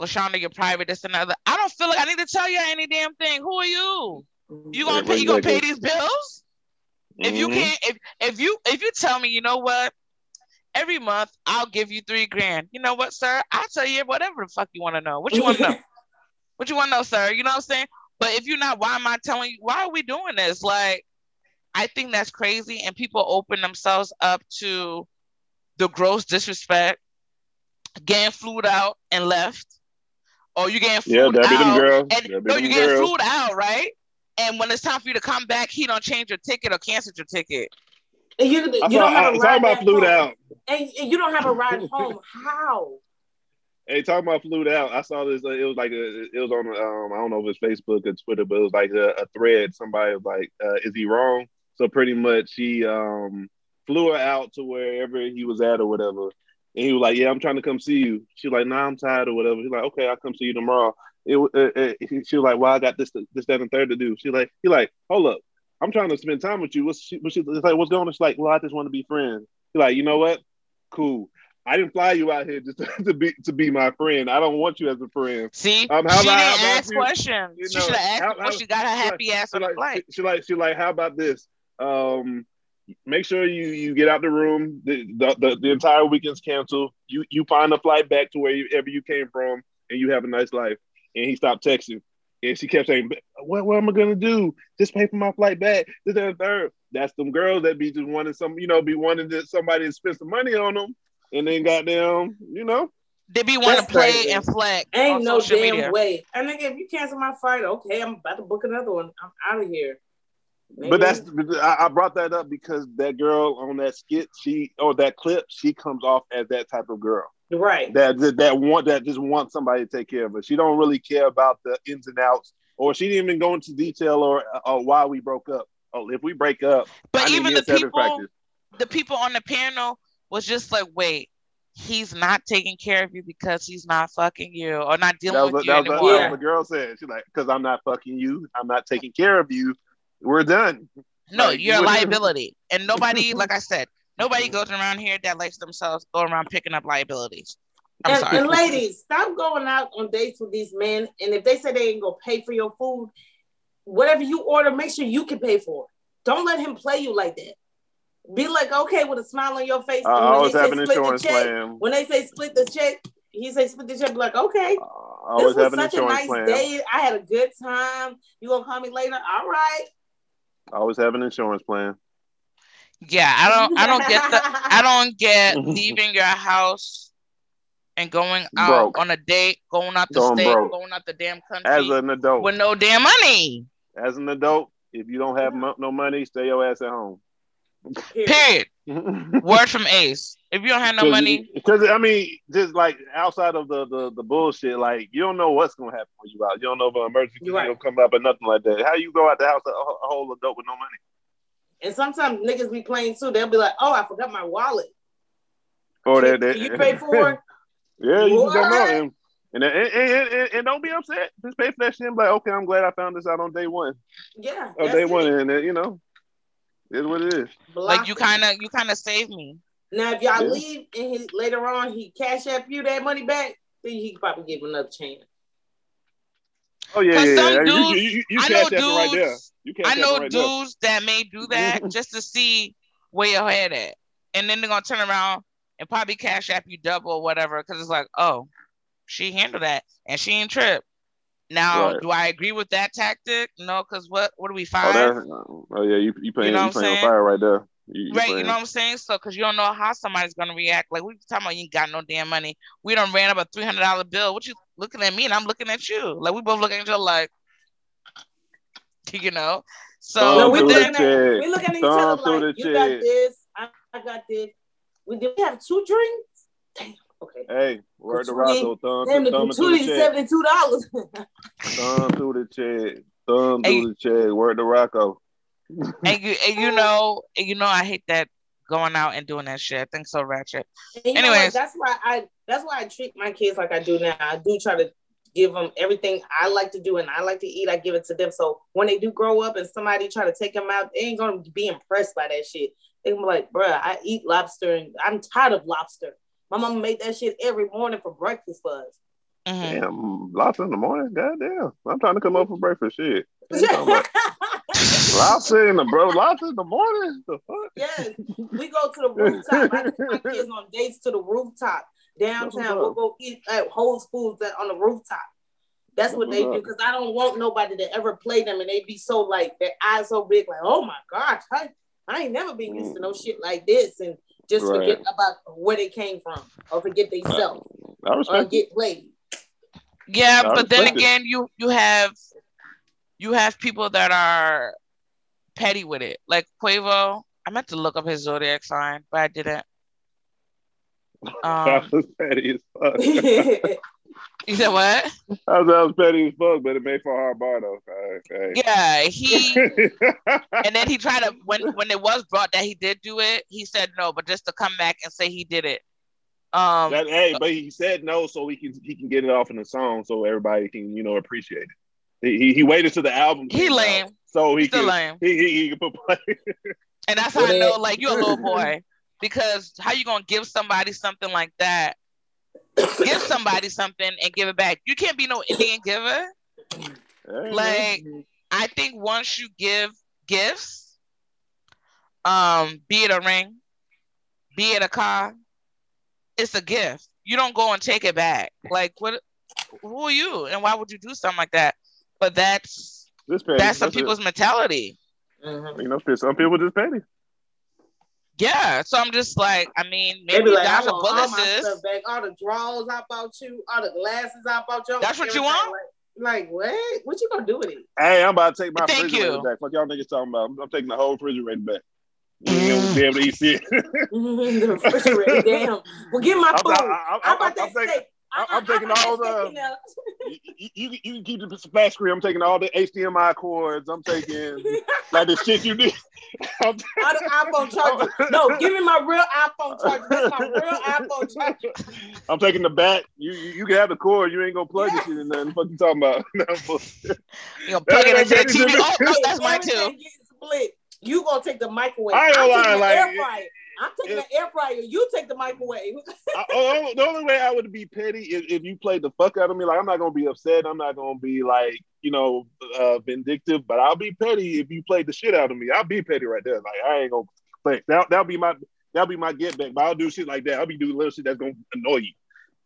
Lashonda, you're private, this and other. I don't feel like I need to tell you any damn thing. Who are you? You gonna pay? You gonna pay these bills? If you Mhm. can't, if if you if you tell me, you know what? Every month I'll give you three grand. You know what, sir? I'll tell you whatever the fuck you want to know. What you want to know? What you want to know, sir? You know what I'm saying? But if you're not, why am I telling you? Why are we doing this? Like, I think that's crazy, and people open themselves up to the gross disrespect, getting flued out and left, or you getting Yeah, flued that be them out, girls. and That be no, them you getting girls. flued out, right? And when it's time for you to come back, he don't change your ticket or cancel your ticket. And you, I you don't have I, a talking ride about back flued home. out. And, and you don't have a ride home. How? Hey, talking about flued out. I saw this. Uh, it was like a, it was on. Um, I don't know if it's Facebook or Twitter, but it was like a, a thread. Somebody was like, uh, "Is he wrong?" So pretty much, he um flew her out to wherever he was at or whatever, and he was like, "Yeah, I'm trying to come see you." She like, "Nah, I'm tired or whatever." He's like, "Okay, I'll come see you tomorrow." It, uh, she was like, "Well, I got this, this, that, and third to do." She like, he like, "Hold up, I'm trying to spend time with you." What's she? What's she? It's like, what's going on? She's like, "Well, I just want to be friends." He like, "You know what? Cool." I didn't fly you out here just to be to be my friend. I don't want you as a friend. See, Um, how she about- didn't ask you- questions. you she should have asked how- how- she got her happy ass She on the like, flight. she, she like she like how about this? Um, make sure you you get out the room. The the, the, the entire weekend's canceled. You you find a flight back to wherever you came from, and you have a nice life. And he stopped texting. And she kept saying, "What what am I gonna do? Just pay for my flight back." This that, and third. That's them girls that be just wanting some, you know, be wanting to, somebody to spend some money on them, and then goddamn, you know. They be wanting That's to play crazy. and flex Ain't on no social damn media. way. And nigga, if you cancel my flight, okay, I'm about to book another one. I'm out of here. But that's I, I brought that up because that girl on that skit, she or that clip, she comes off as that type of girl right. that that, that want that just wants somebody to take care of her. She don't really care about the ins and outs, or she didn't even go into detail or, or why we broke up. Oh, if we break up, But I even the people, practice. the people on the panel was just like, wait, he's not taking care of you because he's not fucking you or not dealing That was, with that, you was, that anymore. was the girl said. She's like, "Cause I'm not fucking you. I'm not taking care of you. We're done." No, Like, you're a liability. And nobody, like I said, nobody goes around here that likes themselves go around picking up liabilities. I'm and, sorry. and ladies, stop going out on dates with these men. And if they say they ain't gonna pay for your food, whatever you order, make sure you can pay for it. Don't let him play you like that. Be like, okay, with a smile on your face. I and when always they have say an split the insurance check, plan. when they say split the check, he say split the check. Be like, okay, I always this have was an such a nice plan. day. I had a good time. You gonna call me later? All right. Always have an insurance plan. yeah, I don't I don't get the I don't get leaving your house and going out Broke. on a date, going out the Going state, broke. going out the damn country As an adult, with no damn money. as an adult, if you don't have no money, stay your ass at home. Period. Word from Ace. If you don't have no money, Because I mean, just like outside of the, the the bullshit, like you don't know what's gonna happen when you out. You don't know if an emergency You're right. will come up or nothing like that. How you go out the house a, a whole adult with no money? And sometimes niggas be playing too. They'll be like, oh, I forgot my wallet. Oh, or Can- that can you pay for it? yeah, you just don't know. And, and, and, and, and, and don't be upset. Just pay for that shit. And be like, okay, I'm glad I found this out on day one. Yeah. On day it. one, and you know, it's what it is. Block like you kind of you kind of saved me. Now, if y'all Yeah. leave and he, later on he cash app you that money back, then he could probably give another chance. Oh yeah, 'Cause yeah, yeah. You- dudes- you, you, you I know cash apping right there. dudes. You I know apping right there. dudes that may do that mm-hmm. just to see where your head at, and then they're gonna turn around and probably cash app you double or whatever because it's like, oh, she handled that and she ain't trip. Now, Right. do I agree with that tactic? No, because what what are we Oh, five? that, oh yeah, you you playing know you, what I'm playing saying? fire right there. You, you Right, you know what I'm saying? So, because you don't know how somebody's gonna react. Like we talking about, you ain't got no damn money. We done ran up a three hundred dollar bill. What you looking at me and I'm looking at you? Like we both looking at each other like, you know. So, no, we through looking at we looking at each other like the you got this, I, I got this. We did we have two drinks? Damn. Okay. Hey, word to Gratuity. Rocco, thumb, Damn, the thumb through the is check. seventy two dollars. Thumb through the check. Thumb Hey. through the check. Word to Rocco. and you and you know and you know I hate that going out and doing that shit. I think so ratchet. And you know Anyways. what? That's why I that's why I treat my kids like I do now. I do try to give them everything I like to do and I like to eat. I give it to them. So when they do grow up and somebody try to take them out, they ain't gonna be impressed by that shit. They gonna be like, bruh, I eat lobster and I'm tired of lobster. My mama made that shit every morning for breakfast for us. Mhm. Damn, lots in the morning. Goddamn, I'm trying to come up for breakfast. Shit, What you talking about? lots in the bro, lots in the morning. The fuck? yes, we go to the rooftop. I take my kids on dates to the rooftop downtown. We'll go eat at Whole Foods that on the rooftop. That's what they do because I don't want nobody to ever play them and they be so like their eyes so big, like, oh my gosh, I, I ain't never been used to no shit like this and just Right. forget about where they came from or forget themselves I or respect. it. get played. Yeah, I but then respect it. again, you you have you have people that are petty with it. Like Quavo, I meant to look up his zodiac sign, but I didn't. That Um, was petty as fuck. you said what? I was, that was petty as fuck, but it made for a hard bar though. Okay. Yeah, he and then he tried to when when it was brought that he did do it, he said no, but just to come back and say he did it. Um, That, hey, but he said no so he can he can get it off in the song so everybody can you know appreciate it. He he, he waited till the album. he came out so he still can lame, he, he he can put play. and that's how I know like you're a little boy because how you gonna give somebody something like that? Give somebody something and give it back. You can't be no Indian giver. Like I think once you give gifts, um, be it a ring, be it a car, it's a gift. You don't go and take it back. Like what? Who are you, and why would you do something like that? But that's this that's some That's it. people's mentality. Mhm. You know, some people just petty. Yeah. So I'm just like, I mean, maybe be you like, I guys are want all my stuff back, all the drawers I bought you, all the glasses I bought you. That's what you want? Like, like what? What you gonna do with it? Hey, I'm about to take my Thank refrigerator you. back. What y'all niggas talking about? I'm, I'm taking the whole refrigerator back. You ain't be able to eat shit. the refrigerator, damn. Well, get my I'm, food. I'm, I'm, How about I'm, that I'm taking, steak? I'm- I- I'm taking I- I- all that the- steak in there. you, you, you can keep the flat screen. I'm taking all the HDMI cords. I'm taking like the shit you need. I'm All the iPhone charger. No, give me my real iPhone charger. That's my real iPhone charger. I'm taking the back. You you, you can have the cord. You ain't gonna plug the shit in nothing. What you talking about? No. You gonna plug it into the TV? Oh no, that's mine too. split. You gonna take the microwave? I ain't I'm gonna taking lie, the like, air fryer. I'm taking it- the air fryer. You take the microwave. I, oh, the only way I would be petty is if you played the fuck out of me. Like I'm not gonna be upset. I'm not gonna be like you know uh, vindictive. But I'll be petty if you played the shit out of me. I'll be petty right there. Like I ain't gonna play. That that'll be my that'll be my get back. But I'll do shit like that. I'll be doing little shit that's gonna annoy you.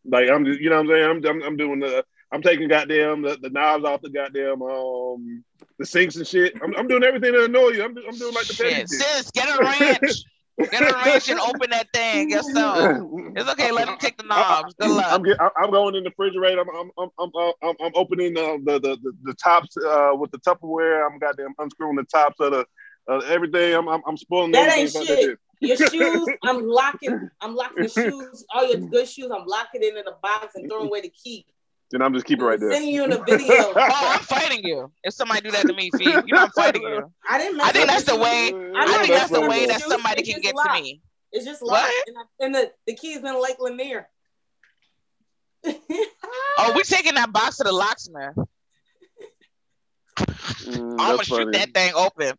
Like I'm just you know what I'm saying. I'm I'm, I'm doing the. I'm taking goddamn the, the knobs off the goddamn um the sinks and shit. I'm, I'm doing everything to annoy you. I'm, I'm doing like the petty Shit, shit. sis, get a wrench. Get a wrench and open that thing yourself. It's okay. Let him take the knobs. Good luck. I'm, get, I'm I'm going in the refrigerator. I'm I'm I'm I'm, uh, I'm, I'm opening uh, the, the the the tops uh, with the Tupperware. I'm goddamn unscrewing the tops of the uh, everything. I'm I'm, I'm spoiling That everything ain't about that shit. Your shoes, I'm locking. I'm locking the shoes. All your good shoes, I'm locking it in a box and throwing away the key. Then I'm just keeping it right there. Sending you in a video. Oh, I'm fighting you. If somebody do that to me, Fee, you know I'm fighting you. I didn't. Mess I think that's the way. I I think that's the way that somebody can just get to me. It's just locked, and, I, and the the keys in Lake Lanier. Oh, we taking that box to the locksmith. Mm, I'm gonna that's shoot that thing open.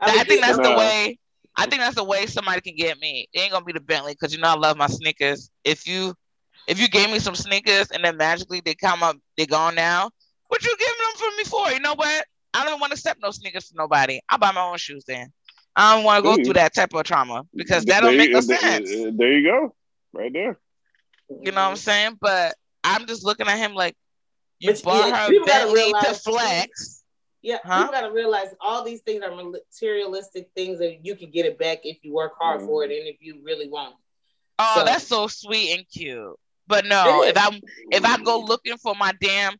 I I think that's them. the way. I think that's the way somebody can get me. It ain't gonna be the Bentley because you know I love my sneakers. If you if you gave me some sneakers and then magically they come up, they gone now. What you giving them for me for? You know what? I don't want to accept no sneakers from nobody. I buy my own shoes then. I don't want to go Ooh. through that type of trauma because that There don't make you- no there- sense. There you go, right there. You know what I'm saying? But I'm just looking at him like you But bought yeah, her people gotta Bentley to flex. Yeah, Huh? people got to realize all these things are materialistic things that you can get it back if you work hard for it mm-hmm. and if you really want. it. Oh, So- that's so sweet and cute. But no, if I'm if I go looking for my damn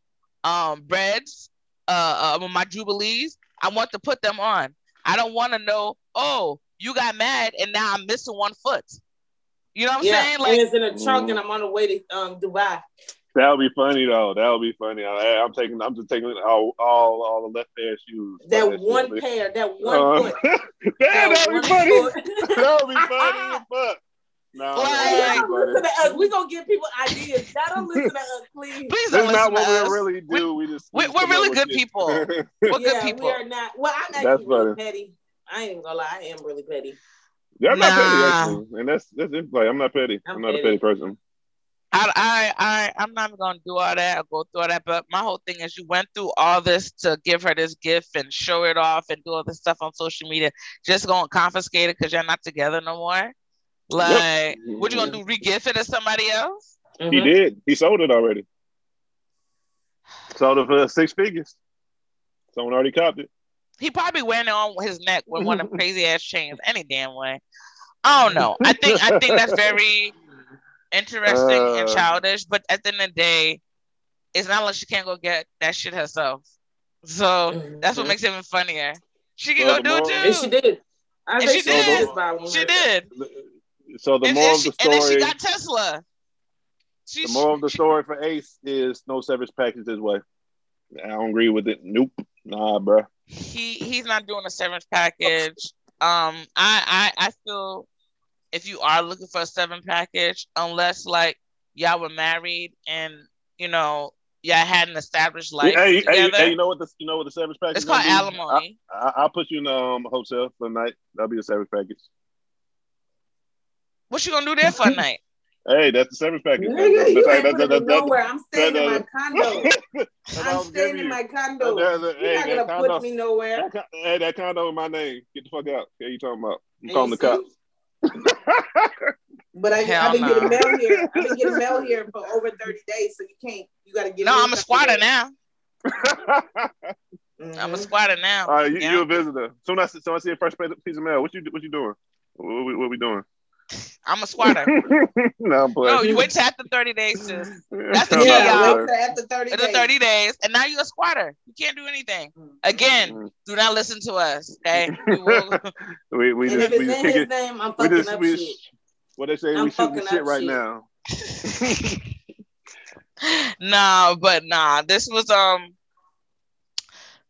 um Breds, uh, uh my jubilees, I want to put them on. I don't want to know. Oh, you got mad and now I'm missing one foot. You know what I'm yeah, saying? and Like, it's in a trunk, Mm. and I'm on the way to um, Dubai. That would be funny though. That would be funny. I, I'm taking. I'm just taking all all, all the left pair shoes. That Like, one man. pair, that one Uh, foot, Damn, that that would one be funny. that would be funny as fuck. No, Like- Hey, that y'all would don't be listen to us. We gonna give people ideas. Y'all don't listen to us, please. please don't not listen what to we us. really do. We, just we- just we're really good people. We're yeah, good people. we are not. Well, I'm That's actually really funny. petty. I ain't even gonna lie. I am really petty. yeah, I'm not Nah. petty actually, and that's that's it. Like I'm not petty. I'm, I'm not a petty. petty person. I, I, I, I'm not gonna do all that or go through all that. But my whole thing is, you went through all this to give her this gift and show it off and do all this stuff on social media. Just gonna confiscate it because you're not together no more. Like, yep. what you gonna do? Re-gift it to somebody else? Mm-hmm. He did. He sold it already. Sold it for six figures. Someone already copped it. He probably wearing it on his neck with one of crazy ass chains any damn way. I don't know. I think I think that's very interesting uh, and childish. But at the end of the day, it's not like she can't go get that shit herself. So mm-hmm. that's what makes it even funnier. She can so go do it too. And she did. I and she did. She did. So the and moral of the story. And then she got Tesla. She, the moral of the story for Ace is no service package this way. I don't agree with it. Nope. Nah, bro. He he's not doing a severance package. Um, I I I feel if you are looking for a severance package, unless like y'all were married and you know y'all had an established life hey, together. Hey, hey, you know what the you know what the severance package? Is? It's called alimony. I, will put you in a um, hotel for the night. That'll be a severance package. What you gonna do there for a night? Hey, that's the severance package. Nigga, you ain't putting me nowhere. I'm staying in my condo. I'm staying in my condo. You're not gonna condo, put me nowhere. That, hey, that condo in my name. Get the fuck out. What are you talking about? I'm calling the cops. but I, have been getting mail here. I've been getting mail here for over 30 days, so you can't. You got to get. No, I'm a squatter now. mm-hmm. I'm a squatter now. All right, you, yeah. you a visitor. Soon as soon as I see a fresh piece of mail, what you what you doing? What we, what we doing? I'm a squatter. no, I'm no, you wait till after 30 days, sis. That's the yeah, y'all. After 30 days. 30 days, and now you're a squatter. You can't do anything. Again, mm-hmm. do not listen to us, okay? We will... we, we and just, if it's in it, name, I'm fucking just, up we, shit. What they say, I'm we shooting shit right shit. now. nah, but nah, this was um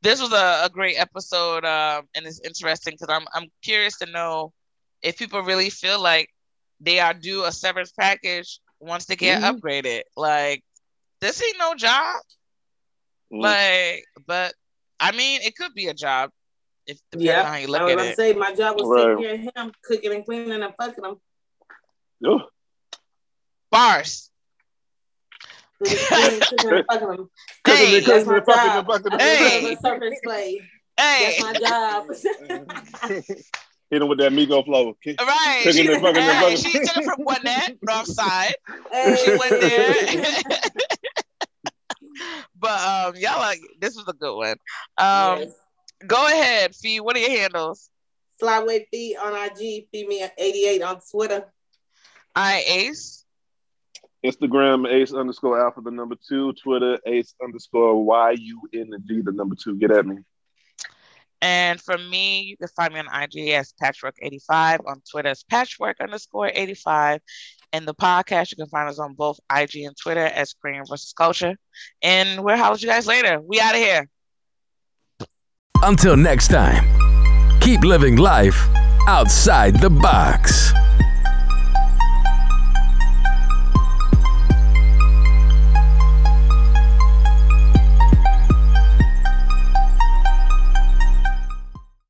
this was a, a great episode um and it's interesting because I'm I'm curious to know if people really feel like they are due a severance package once they get mm-hmm. upgraded. Like this ain't no job. Mm. Like, but I mean, it could be a job if depending yeah, on how you look at it. I was at it. Say my job was right. taking care of him, cooking and cleaning and fucking him. Oh. Bars. Cooking, and fucking him. Hey, that's my job. Hey, surface play. Hey, that's my job. hit him with that Migo flow. Right. She, hey, fucking she took it from Gwinnett, north side. Hey. She went there. but um, y'all like this was a good one. Um, yes. go ahead, Fee. What are your handles? Flyway Fee on IG, Fee me at 88 on Twitter. I Ace. Instagram Ace underscore Alpha the number two. Twitter Ace underscore Y U N G the number two. Get at me. And for me, you can find me on IG as Patchwork85, on Twitter as Patchwork underscore 85. And the podcast, you can find us on both IG and Twitter as Korean versus Culture. And we'll holler you guys later. We out of here. Until next time, keep living life outside the box.